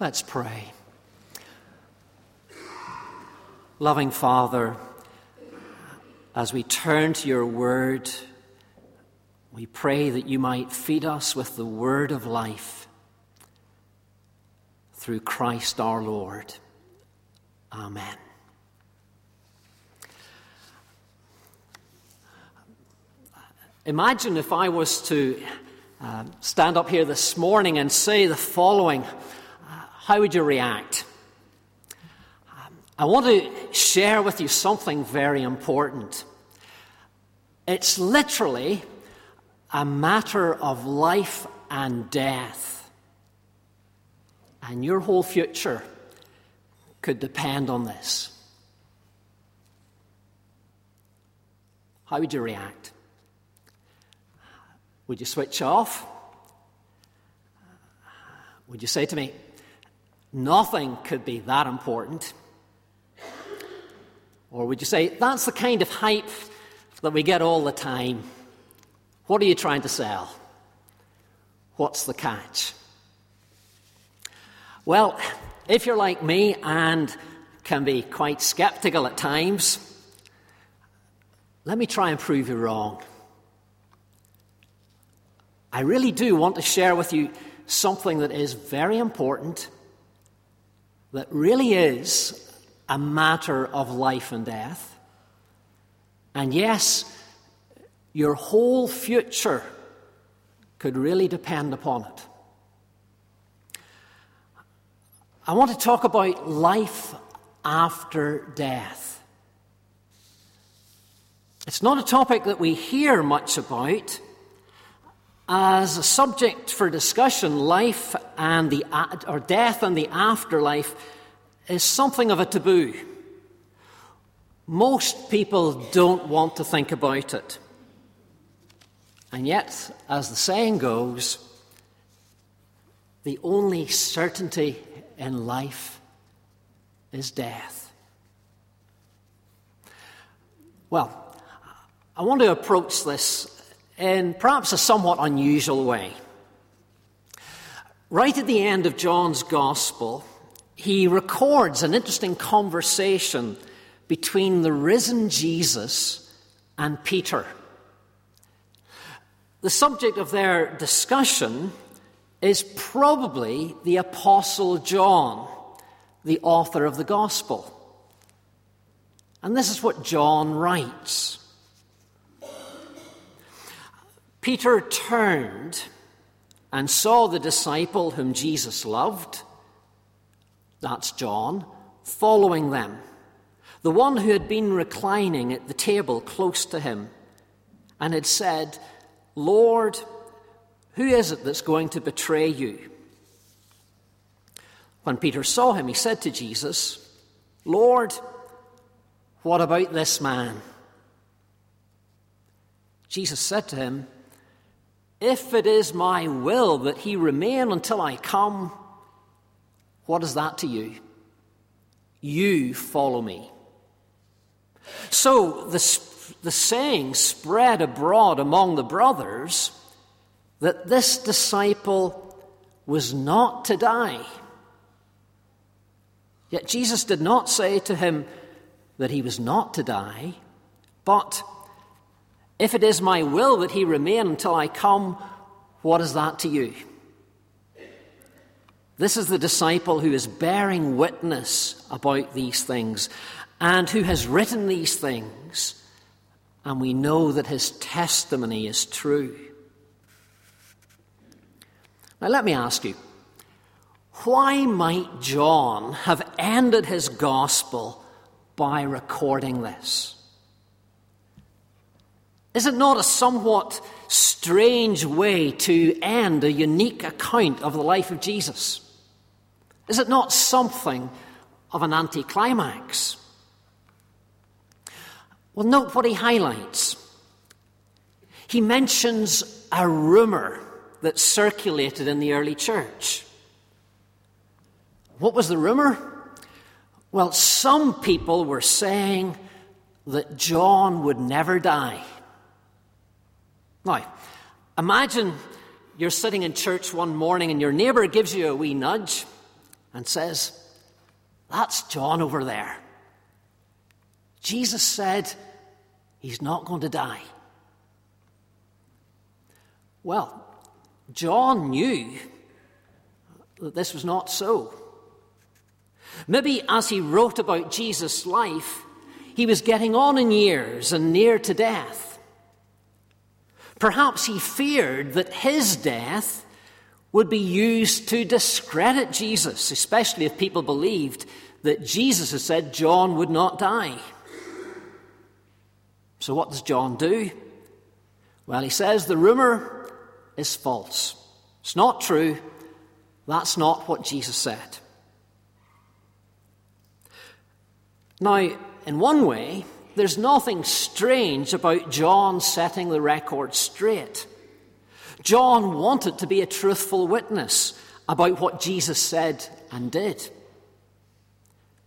Let's pray. Loving Father, as we turn to your word, we pray that you might feed us with the word of life through Christ our Lord. Amen. Imagine if I was to uh, stand up here this morning and say the following how would you react? I want to share with you something very important. It's literally a matter of life and death. And your whole future could depend on this. How would you react? Would you switch off? Would you say to me, Nothing could be that important. Or would you say, that's the kind of hype that we get all the time? What are you trying to sell? What's the catch? Well, if you're like me and can be quite skeptical at times, let me try and prove you wrong. I really do want to share with you something that is very important that really is a matter of life and death. And yes, your whole future could really depend upon it. I want to talk about life after death. It's not a topic that we hear much about. As a subject for discussion, life and the, or death and the afterlife is something of a taboo. Most people don't want to think about it. And yet, as the saying goes, the only certainty in life is death. Well, I want to approach this in perhaps a somewhat unusual way. Right at the end of John's Gospel, he records an interesting conversation between the risen Jesus and Peter. The subject of their discussion is probably the Apostle John, the author of the Gospel. And this is what John writes. Peter turned and saw the disciple whom Jesus loved, that's John, following them, the one who had been reclining at the table close to him, and had said, Lord, who is it that's going to betray you? When Peter saw him, he said to Jesus, Lord, what about this man? Jesus said to him, if it is my will that he remain until I come, what is that to you? You follow me. So the, the saying spread abroad among the brothers that this disciple was not to die. Yet Jesus did not say to him that he was not to die, but if it is my will that he remain until I come, what is that to you? This is the disciple who is bearing witness about these things and who has written these things, and we know that his testimony is true. Now, let me ask you why might John have ended his gospel by recording this? Is it not a somewhat strange way to end a unique account of the life of Jesus? Is it not something of an anticlimax? Well, note what he highlights. He mentions a rumor that circulated in the early church. What was the rumor? Well, some people were saying that John would never die. Now, imagine you're sitting in church one morning and your neighbour gives you a wee nudge and says, That's John over there. Jesus said he's not going to die. Well, John knew that this was not so. Maybe as he wrote about Jesus' life, he was getting on in years and near to death. Perhaps he feared that his death would be used to discredit Jesus, especially if people believed that Jesus had said John would not die. So, what does John do? Well, he says the rumor is false. It's not true. That's not what Jesus said. Now, in one way, there's nothing strange about John setting the record straight. John wanted to be a truthful witness about what Jesus said and did.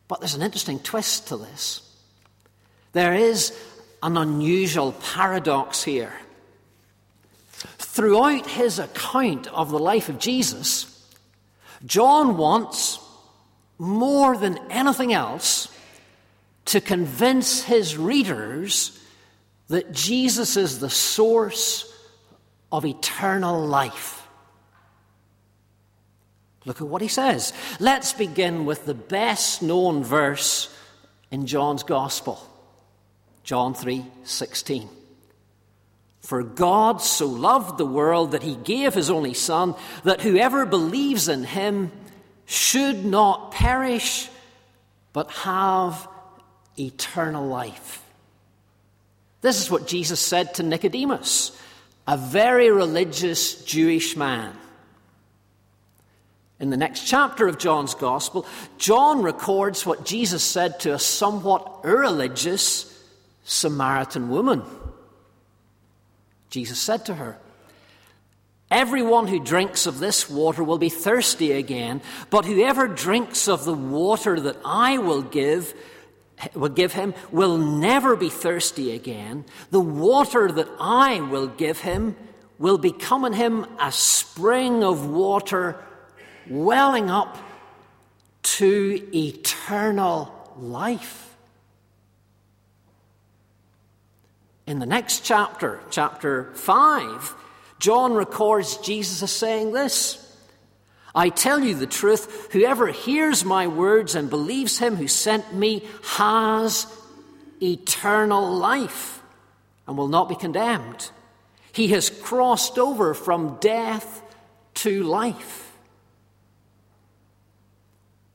But there's an interesting twist to this. There is an unusual paradox here. Throughout his account of the life of Jesus, John wants, more than anything else, to convince his readers that Jesus is the source of eternal life. Look at what he says. Let's begin with the best known verse in John's Gospel. John 3:16. For God so loved the world that he gave his only son that whoever believes in him should not perish but have eternal life. This is what Jesus said to Nicodemus, a very religious Jewish man. In the next chapter of John's Gospel, John records what Jesus said to a somewhat irreligious Samaritan woman. Jesus said to her, Everyone who drinks of this water will be thirsty again, but whoever drinks of the water that I will give, will give him will never be thirsty again. The water that I will give him will become in him a spring of water welling up to eternal life. In the next chapter, chapter 5, John records Jesus as saying this I tell you the truth, whoever hears my words and believes him who sent me has eternal life and will not be condemned. He has crossed over from death to life.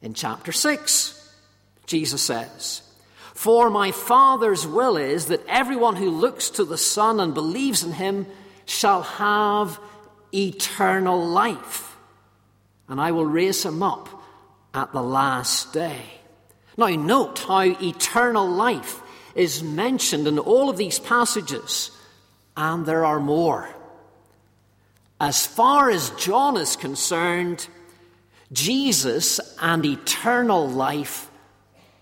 In chapter 6, Jesus says, For my Father's will is that everyone who looks to the Son and believes in him shall have eternal life and I will raise him up at the last day. Now, note how eternal life is mentioned in all of these passages, and there are more. As far as John is concerned, Jesus and eternal life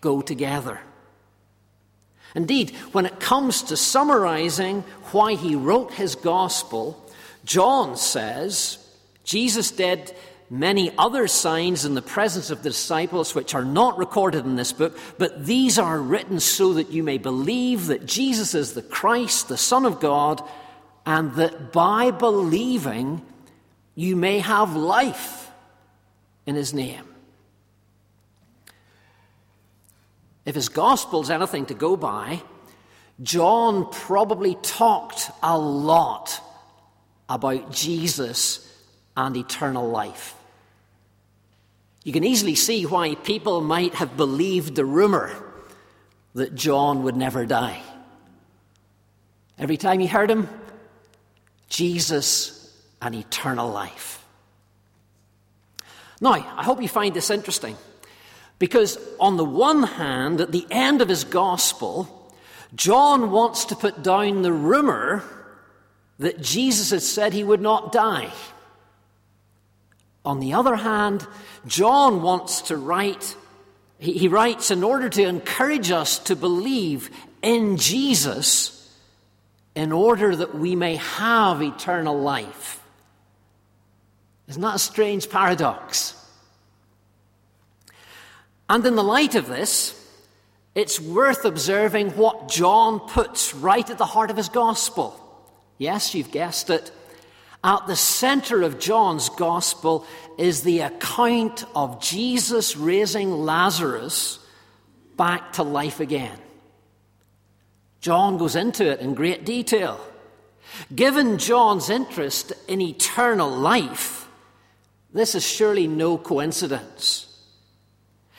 go together. Indeed, when it comes to summarizing why he wrote his gospel, John says Jesus did many other signs in the presence of the disciples which are not recorded in this book, but these are written so that you may believe that Jesus is the Christ, the Son of God, and that by believing you may have life in his name. If his gospel's anything to go by, John probably talked a lot about Jesus and eternal life. You can easily see why people might have believed the rumor that John would never die. Every time you heard him, Jesus and eternal life. Now, I hope you find this interesting because, on the one hand, at the end of his gospel, John wants to put down the rumor that Jesus had said he would not die. On the other hand, John wants to write, he, writes in order to encourage us to believe in Jesus in order that we may have eternal life. Isn't that a strange paradox? And in the light of this, it's worth observing what John puts right at the heart of his gospel. Yes, you've guessed it. At the center of John's gospel is the account of Jesus raising Lazarus back to life again. John goes into it in great detail. Given John's interest in eternal life, this is surely no coincidence.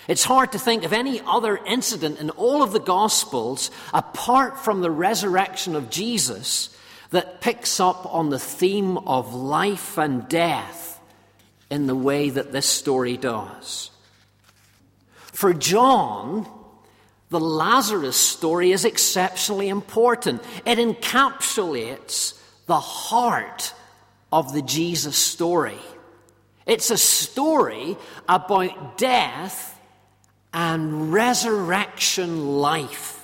It's hard to think of any other incident in all of the Gospels, apart from the resurrection of Jesus, that picks up on the theme of life and death in the way that this story does. For John, the Lazarus story is exceptionally important. It encapsulates the heart of the Jesus story. It's a story about death and resurrection life.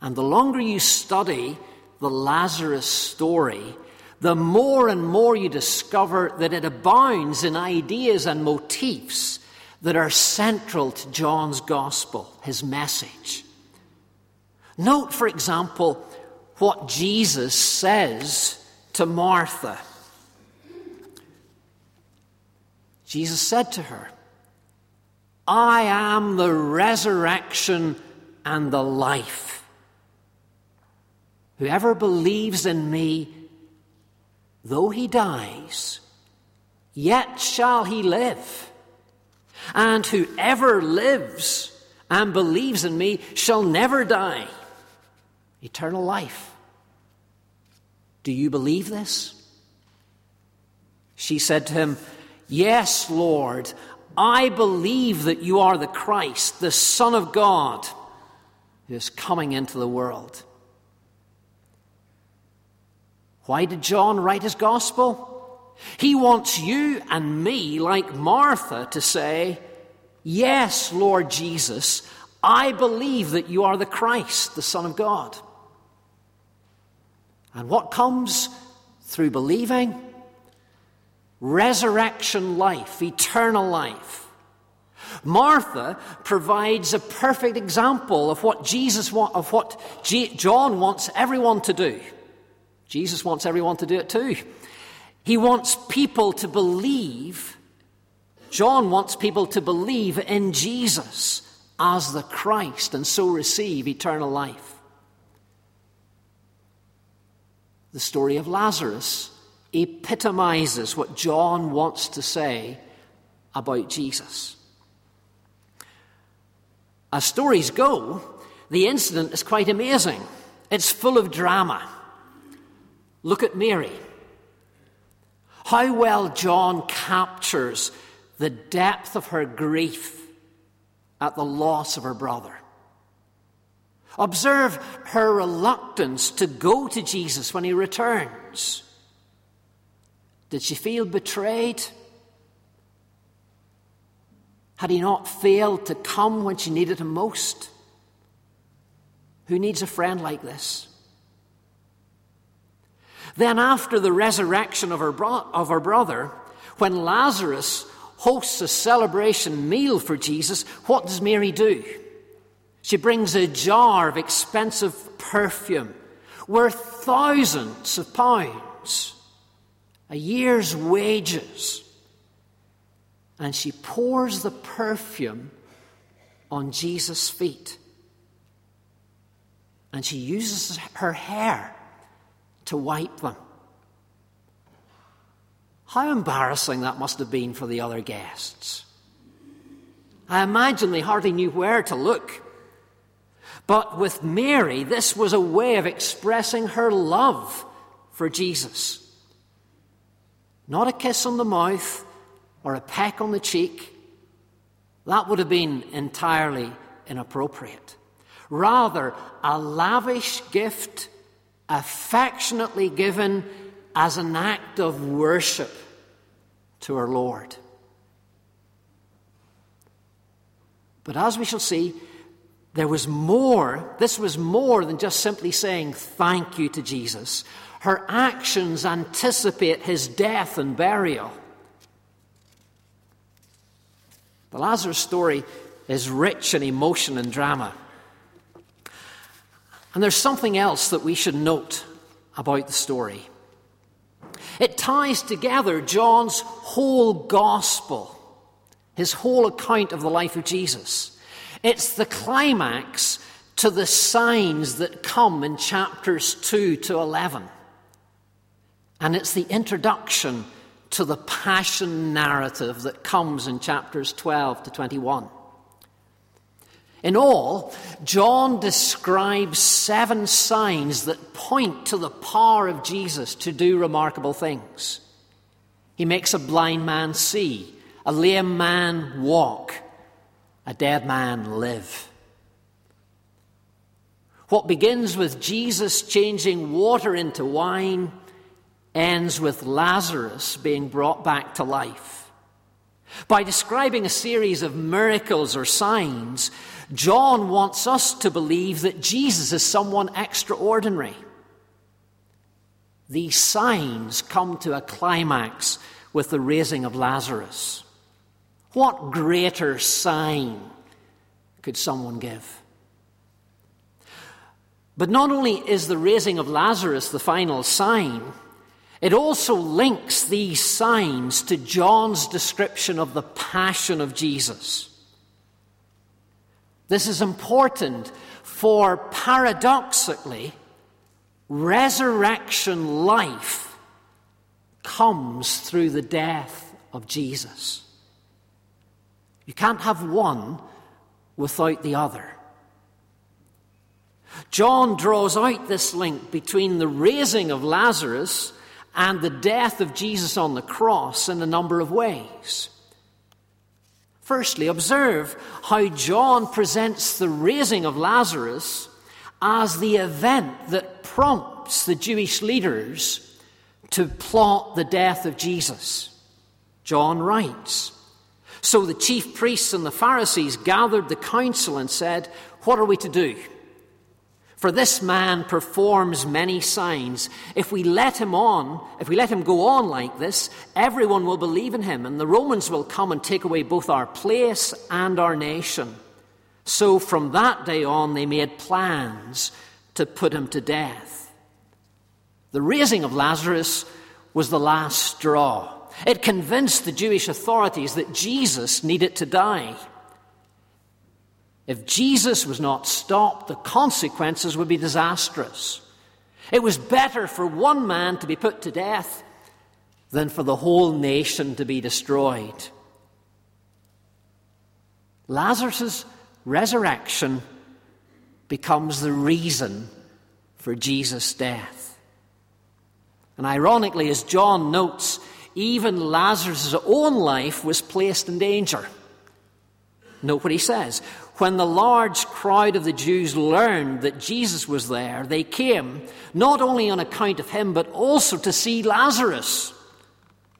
And the longer you study the Lazarus story, the more and more you discover that it abounds in ideas and motifs that are central to John's gospel, his message. Note, for example, what Jesus says to Martha. Jesus said to her, I am the resurrection and the life. Whoever believes in me, though he dies, yet shall he live. And whoever lives and believes in me shall never die. Eternal life. Do you believe this? She said to him, Yes, Lord, I believe that you are the Christ, the Son of God, who is coming into the world. Why did John write his gospel? He wants you and me, like Martha, to say, Yes, Lord Jesus, I believe that you are the Christ, the Son of God. And what comes through believing? resurrection life, eternal life. Martha provides a perfect example of what Jesus of what John wants everyone to do. Jesus wants everyone to do it too. He wants people to believe. John wants people to believe in Jesus as the Christ and so receive eternal life. The story of Lazarus epitomizes what John wants to say about Jesus. As stories go, the incident is quite amazing. It's full of drama. Look at Mary. How well John captures the depth of her grief at the loss of her brother. Observe her reluctance to go to Jesus when he returns. Did she feel betrayed? Had he not failed to come when she needed him most? Who needs a friend like this? Then, after the resurrection of her, bro- of her brother, when Lazarus hosts a celebration meal for Jesus, what does Mary do? She brings a jar of expensive perfume worth thousands of pounds a year's wages. And she pours the perfume on Jesus' feet. And she uses her hair to wipe them. How embarrassing that must have been for the other guests. I imagine they hardly knew where to look. But with Mary, this was a way of expressing her love for Jesus. Not a kiss on the mouth or a peck on the cheek. That would have been entirely inappropriate. Rather, a lavish gift, affectionately given as an act of worship to our Lord. But as we shall see, there was more. This was more than just simply saying thank you to Jesus. Her actions anticipate his death and burial. The Lazarus story is rich in emotion and drama. And there's something else that we should note about the story. It ties together John's whole gospel, his whole account of the life of Jesus. It's the climax to the signs that come in chapters 2 to 11. And it's the introduction to the passion narrative that comes in chapters 12 to 21. In all, John describes seven signs that point to the power of Jesus to do remarkable things. He makes a blind man see, a lame man walk, a dead man live. What begins with Jesus changing water into wine ends with Lazarus being brought back to life. By describing a series of miracles or signs, John wants us to believe that Jesus is someone extraordinary. These signs come to a climax with the raising of Lazarus. What greater sign could someone give? But not only is the raising of Lazarus the final sign, it also links these signs to John's description of the passion of Jesus. This is important, for paradoxically, resurrection life comes through the death of Jesus. You can't have one without the other. John draws out this link between the raising of Lazarus and the death of Jesus on the cross in a number of ways. Firstly, observe how John presents the raising of Lazarus as the event that prompts the Jewish leaders to plot the death of Jesus. John writes So the chief priests and the Pharisees gathered the council and said, What are we to do? For this man performs many signs. If we let him on, if we let him go on like this, everyone will believe in him, and the Romans will come and take away both our place and our nation. So from that day on, they made plans to put him to death. The raising of Lazarus was the last straw. It convinced the Jewish authorities that Jesus needed to die. If Jesus was not stopped, the consequences would be disastrous. It was better for one man to be put to death than for the whole nation to be destroyed. Lazarus' resurrection becomes the reason for Jesus' death. And ironically, as John notes, even Lazarus' own life was placed in danger. Note what he says. When the large crowd of the Jews learned that Jesus was there, they came not only on account of him, but also to see Lazarus,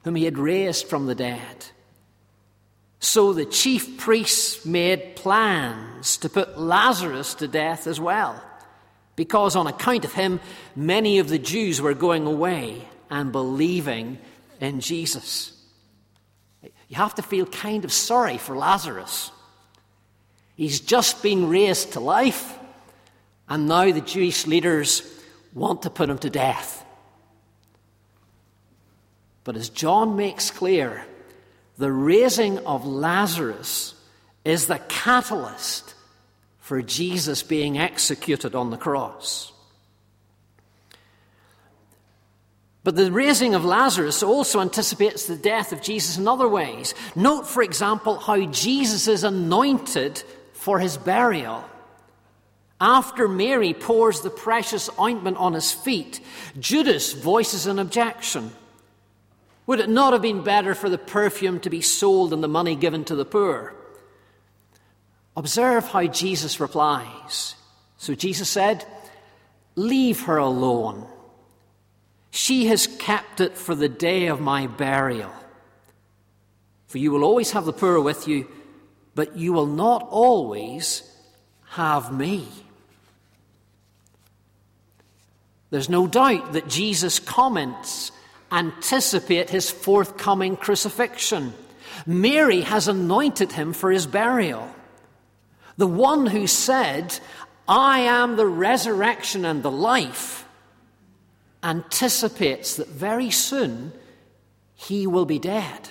whom he had raised from the dead. So the chief priests made plans to put Lazarus to death as well, because on account of him, many of the Jews were going away and believing in Jesus. You have to feel kind of sorry for Lazarus. He's just been raised to life, and now the Jewish leaders want to put him to death. But as John makes clear, the raising of Lazarus is the catalyst for Jesus being executed on the cross. But the raising of Lazarus also anticipates the death of Jesus in other ways. Note, for example, how Jesus is anointed for his burial. After Mary pours the precious ointment on his feet, Judas voices an objection. Would it not have been better for the perfume to be sold and the money given to the poor? Observe how Jesus replies. So Jesus said, Leave her alone. She has kept it for the day of my burial. For you will always have the poor with you but you will not always have me. There's no doubt that Jesus' comments anticipate his forthcoming crucifixion. Mary has anointed him for his burial. The one who said, I am the resurrection and the life, anticipates that very soon he will be dead.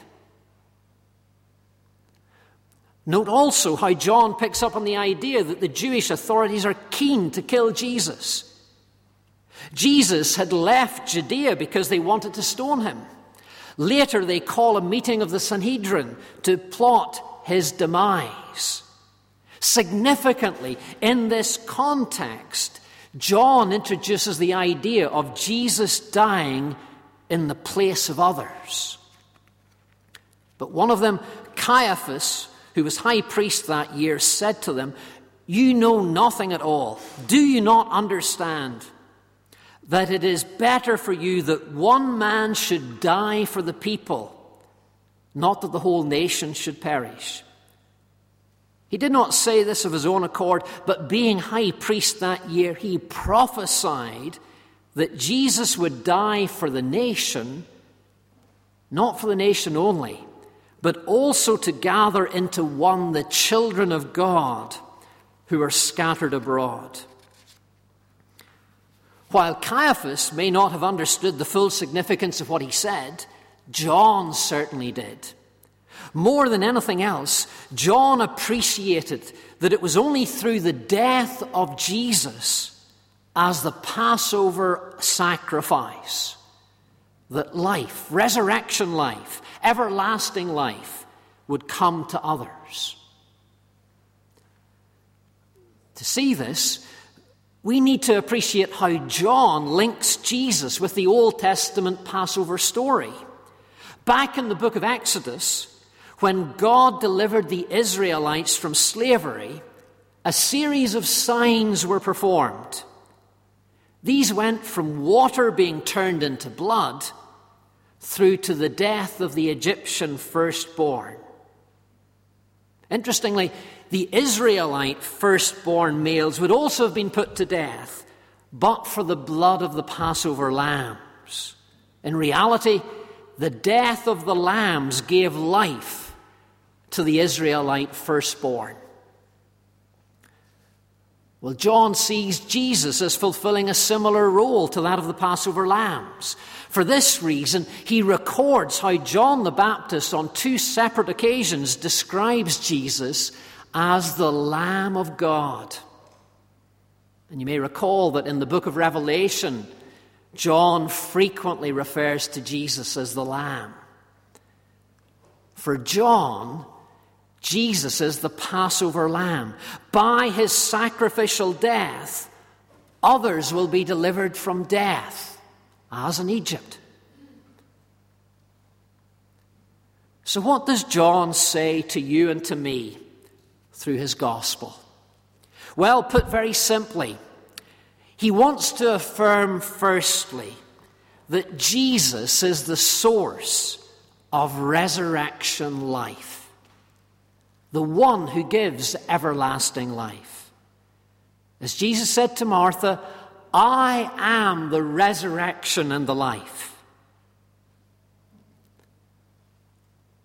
Note also how John picks up on the idea that the Jewish authorities are keen to kill Jesus. Jesus had left Judea because they wanted to stone him. Later, they call a meeting of the Sanhedrin to plot his demise. Significantly, in this context, John introduces the idea of Jesus dying in the place of others. But one of them, Caiaphas, who was high priest that year, said to them, You know nothing at all. Do you not understand that it is better for you that one man should die for the people, not that the whole nation should perish? He did not say this of his own accord, but being high priest that year, he prophesied that Jesus would die for the nation, not for the nation only but also to gather into one the children of God who are scattered abroad. While Caiaphas may not have understood the full significance of what he said, John certainly did. More than anything else, John appreciated that it was only through the death of Jesus as the Passover sacrifice that life, resurrection life, everlasting life would come to others. To see this, we need to appreciate how John links Jesus with the Old Testament Passover story. Back in the book of Exodus, when God delivered the Israelites from slavery, a series of signs were performed. These went from water being turned into blood through to the death of the Egyptian firstborn. Interestingly, the Israelite firstborn males would also have been put to death, but for the blood of the Passover lambs. In reality, the death of the lambs gave life to the Israelite firstborn. Well, John sees Jesus as fulfilling a similar role to that of the Passover lambs. For this reason, he records how John the Baptist, on two separate occasions, describes Jesus as the Lamb of God. And you may recall that in the book of Revelation, John frequently refers to Jesus as the Lamb. For John, Jesus is the Passover lamb. By his sacrificial death, others will be delivered from death, as in Egypt. So, what does John say to you and to me through his gospel? Well, put very simply, he wants to affirm, firstly, that Jesus is the source of resurrection life the one who gives everlasting life. As Jesus said to Martha, I am the resurrection and the life.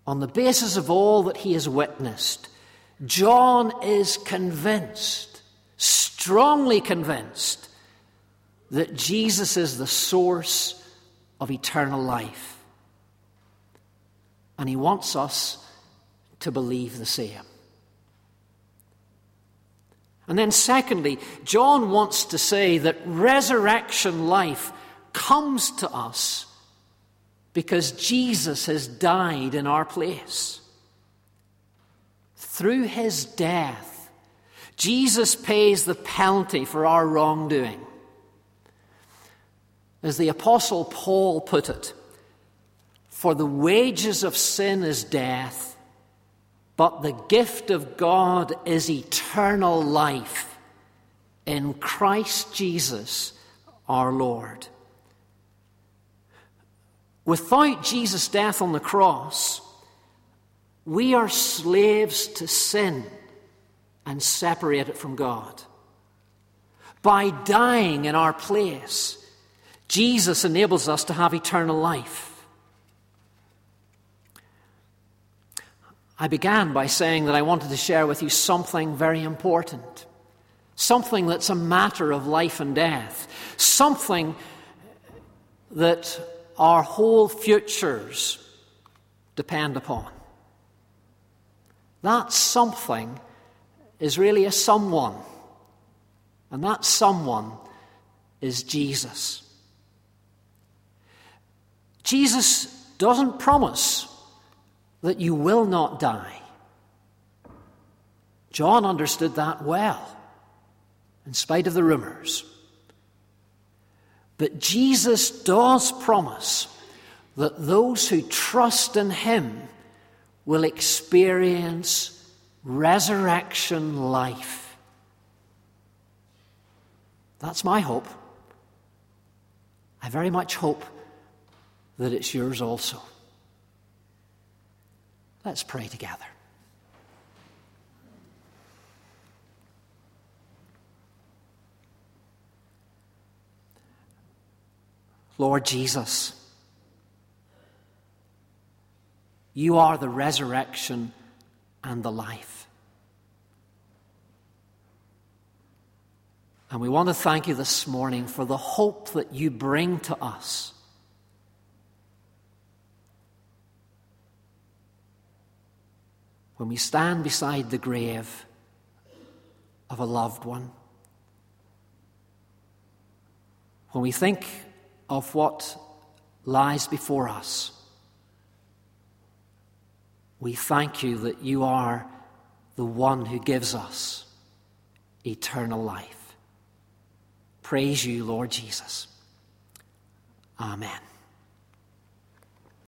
On the basis of all that he has witnessed, John is convinced, strongly convinced, that Jesus is the source of eternal life. And he wants us to believe the same. And then, secondly, John wants to say that resurrection life comes to us because Jesus has died in our place. Through his death, Jesus pays the penalty for our wrongdoing. As the Apostle Paul put it, for the wages of sin is death but the gift of God is eternal life in Christ Jesus our Lord. Without Jesus' death on the cross, we are slaves to sin and separated from God. By dying in our place, Jesus enables us to have eternal life. I began by saying that I wanted to share with you something very important, something that's a matter of life and death, something that our whole futures depend upon. That something is really a someone, and that someone is Jesus. Jesus doesn't promise that you will not die. John understood that well, in spite of the rumors. But Jesus does promise that those who trust in him will experience resurrection life. That's my hope. I very much hope that it's yours also. Let's pray together. Lord Jesus, you are the resurrection and the life. And we want to thank you this morning for the hope that you bring to us. When we stand beside the grave of a loved one, when we think of what lies before us, we thank you that you are the one who gives us eternal life. Praise you, Lord Jesus. Amen.